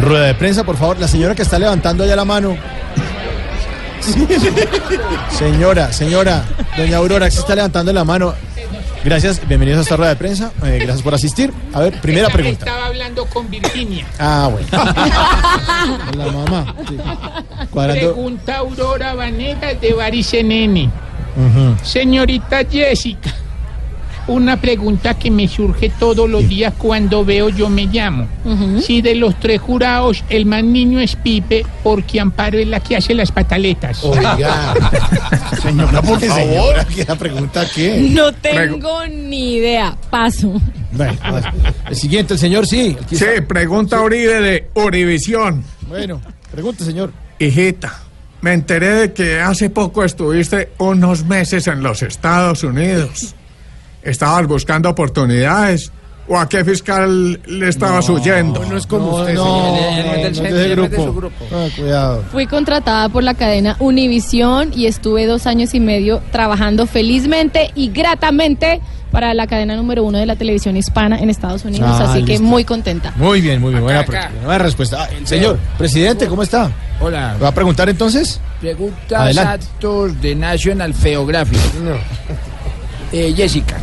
Rueda de prensa, por favor. La señora que está levantando allá la mano. Señora, señora, doña Aurora, que se está levantando la mano. Gracias, bienvenidos a esta rueda de prensa. Eh, gracias por asistir. A ver, primera pregunta. Estaba hablando con Virginia. Ah, bueno. La mamá. sí. Cuadrando. Pregunta Aurora Vanegas de Baricenene. Señorita Jessica, una pregunta que me surge todos los días cuando veo Yo Me Llamo. Si de los tres jurados el más niño es Pipe, porque Amparo es la que hace las pataletas. Oiga. Señora, por favor. ¿Qué la pregunta qué? No tengo ni idea. Paso. Bueno, el siguiente, el señor sí. Sí, está. pregunta Uribe de Urivisión. Bueno, pregunte, señor. Hijita, me enteré de que hace poco estuviste unos meses en los Estados Unidos. ¿Estabas buscando oportunidades? ¿O a qué fiscal le estabas huyendo? No es como usted, no, no, no es grupo. Ah, cuidado. Fui contratada por la cadena Univisión y estuve dos años y medio trabajando felizmente y gratamente para la cadena número uno de la televisión hispana en Estados Unidos. Ah, así que muy contenta. Muy bien, muy bien. Buena, Acá, pre- acá. buena respuesta. Ah, señor, presidente, ¿cómo está? Hola, ¿Va a preguntar entonces? preguntas Adelante. actos de National Geographic. Eh, Jessica,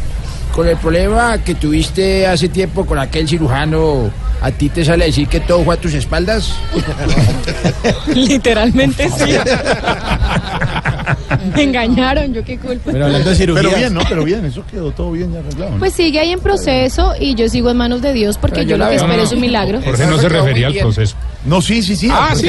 con el problema que tuviste hace tiempo con aquel cirujano, ¿a ti te sale a decir que todo fue a tus espaldas? Literalmente sí. Me engañaron, yo qué culpa. Pero hablando de cirugía. Pero bien, ¿no? Pero bien, eso quedó todo bien ya arreglado. ¿no? Pues sigue ahí en proceso y yo sigo en manos de Dios porque Pero yo yo lo que espero es un milagro. Jorge no se refería al proceso. No, sí, sí, sí. Ah, sí.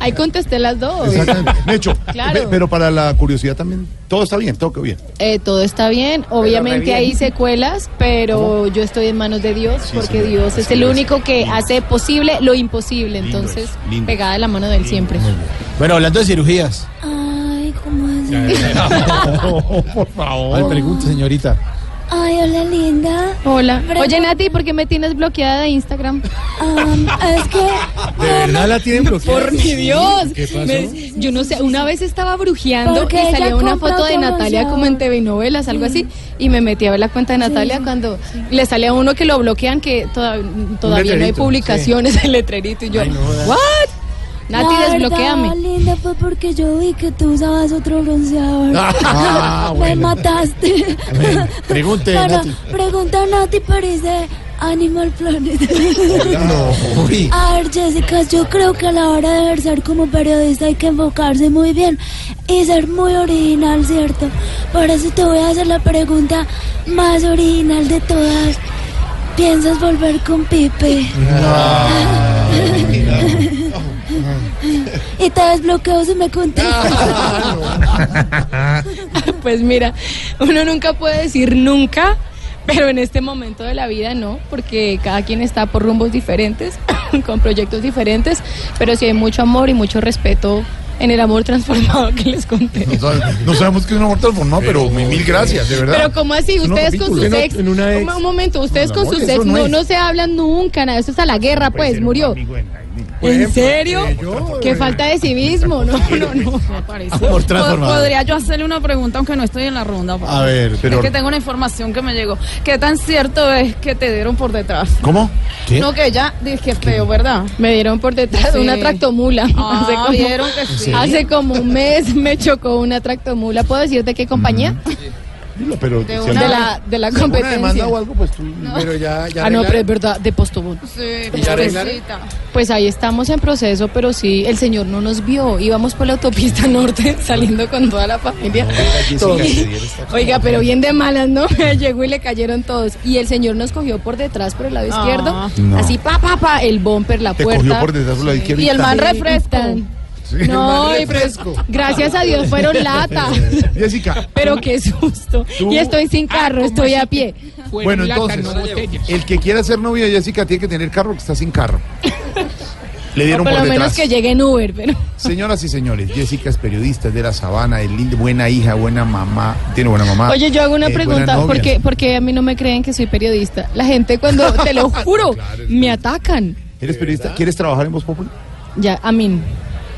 Ahí contesté las dos. Exactamente. Mecho, Claro. pe- pero para la curiosidad también, todo está bien, todo quedó bien. Eh, todo está bien, obviamente hay secuelas, pero yo estoy en manos de Dios porque señora. Dios es el es. único que hace posible lo imposible, Lindo entonces es, lindo. pegada de la mano de él siempre. Bueno, hablando de cirugías. Ay, ¿cómo así? por favor. Ay, pregunte, señorita. Ay, hola linda. Hola. Pero- Oye, Nati, ¿por qué me tienes bloqueada de Instagram? Am, es que. ¿De verdad la tienen bloqueada? Por mi Dios. ¿Qué pasó? Me- yo no sé, una vez estaba brujeando Porque y salía una foto de Natalia como en TV novelas, algo así, y me metí a ver la cuenta de Natalia cuando le sale a uno que lo bloquean que toda- todavía no hay publicaciones, el letrerito, y yo, Ay, no. ¿what? Nati, La verdad, desbloqueame. linda, fue porque yo vi que tú usabas otro bronceador. Ah, Me bueno. mataste. Bueno, pregunte, Bueno, Nati. Pregunta a Nati, pero dice Animal Planet. No, uy. A ver, Jessica, yo creo que a la hora de ejercer como periodista hay que enfocarse muy bien y ser muy original, ¿cierto? Por eso te voy a hacer la pregunta más original de todas. ¿Piensas volver con Pipe? y te desbloqueo si me contestas. Pues mira, uno nunca puede decir nunca, pero en este momento de la vida no, porque cada quien está por rumbos diferentes, con proyectos diferentes, pero sí hay mucho amor y mucho respeto en el amor transformado que les conté. No, sabe- no sabemos que es un amor transformado, pero mil, mil gracias, de verdad. Pero ¿cómo así? Ustedes con sus ex, en una ex. un, momento, ustedes con sus ex no no, se hablan nunca, nada, eso es a la guerra, pues, murió. ¿En serio? Qué falta de civismo, no, no, no. Amor transformado. Podría yo hacerle una pregunta aunque no estoy en la ronda. A ver, pero. Es que tengo una información que me llegó. ¿Qué tan cierto es que te dieron por detrás? ¿Cómo? ¿Qué? No, que ella dice que feo, ¿verdad? Me dieron por detrás Sí. una tractomula. Ah, vieron que sí. Hace como un mes me chocó una tractomula. ¿Puedo decirte qué compañía? Dilo, pero. De si una- De la, de la si competencia. demanda o algo, pues tú. Pero ya, ya Ah, no, pero es verdad, de Postobón. Sí, pobrecita. Pues ahí estamos en proceso, pero sí, el señor no nos vio. Íbamos por la autopista norte saliendo con toda la familia. Todos. Oiga, pero bien de malas, ¿no? Llegó y le cayeron todos. Y el señor nos cogió por detrás, por el lado Ah. izquierdo. No. Así, pa, pa, pa, el bumper, la Te puerta. cogió por detrás por la izquierda. Y el man tan- Sí. No, y refresco. gracias a Dios fueron latas. Jessica. Pero qué susto. Tú- Y estoy sin carro, estoy a pie. fueron Bueno, entonces, no el que quiera ser novio de Jessica tiene que tener carro que está sin carro. Le O dieron por por lo detrás. menos que llegue en Uber, pero... Señoras y señores, Jessica es periodista, es de la sabana, es linda, buena hija, buena mamá, tiene buena mamá. Oye, yo hago una eh, pregunta, novia. ¿por qué, porque a mí no me creen que soy periodista? La gente cuando, te lo juro, me atacan. ¿Eres periodista? ¿Quieres trabajar en Voz Populi? Ya, a mí,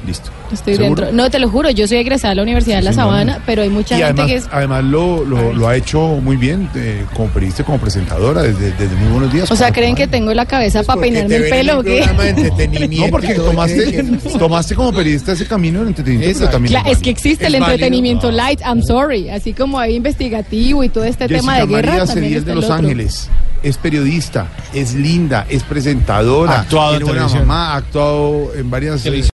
Listo. estoy ¿Seguro? dentro. No, te lo juro, yo soy egresada de la Universidad de La. Sabana, pero hay mucha Y gente además, que es... además lo, lo, lo ha hecho muy bien eh, como periodista, como presentadora, desde, desde muy buenos días. O sea, ¿creen que tengo la cabeza para peinarme el pelo o qué? No, porque tomaste, tomaste como periodista ese camino del entretenimiento, pero también es que existe el válido. entretenimiento light, I'm sorry. Así como hay investigativo y todo este tema de guerra. María también está de Los. Ángeles. Es periodista, es linda, es presentadora, Ha actuado en tiene buena televisión. mamá, ha actuado en varias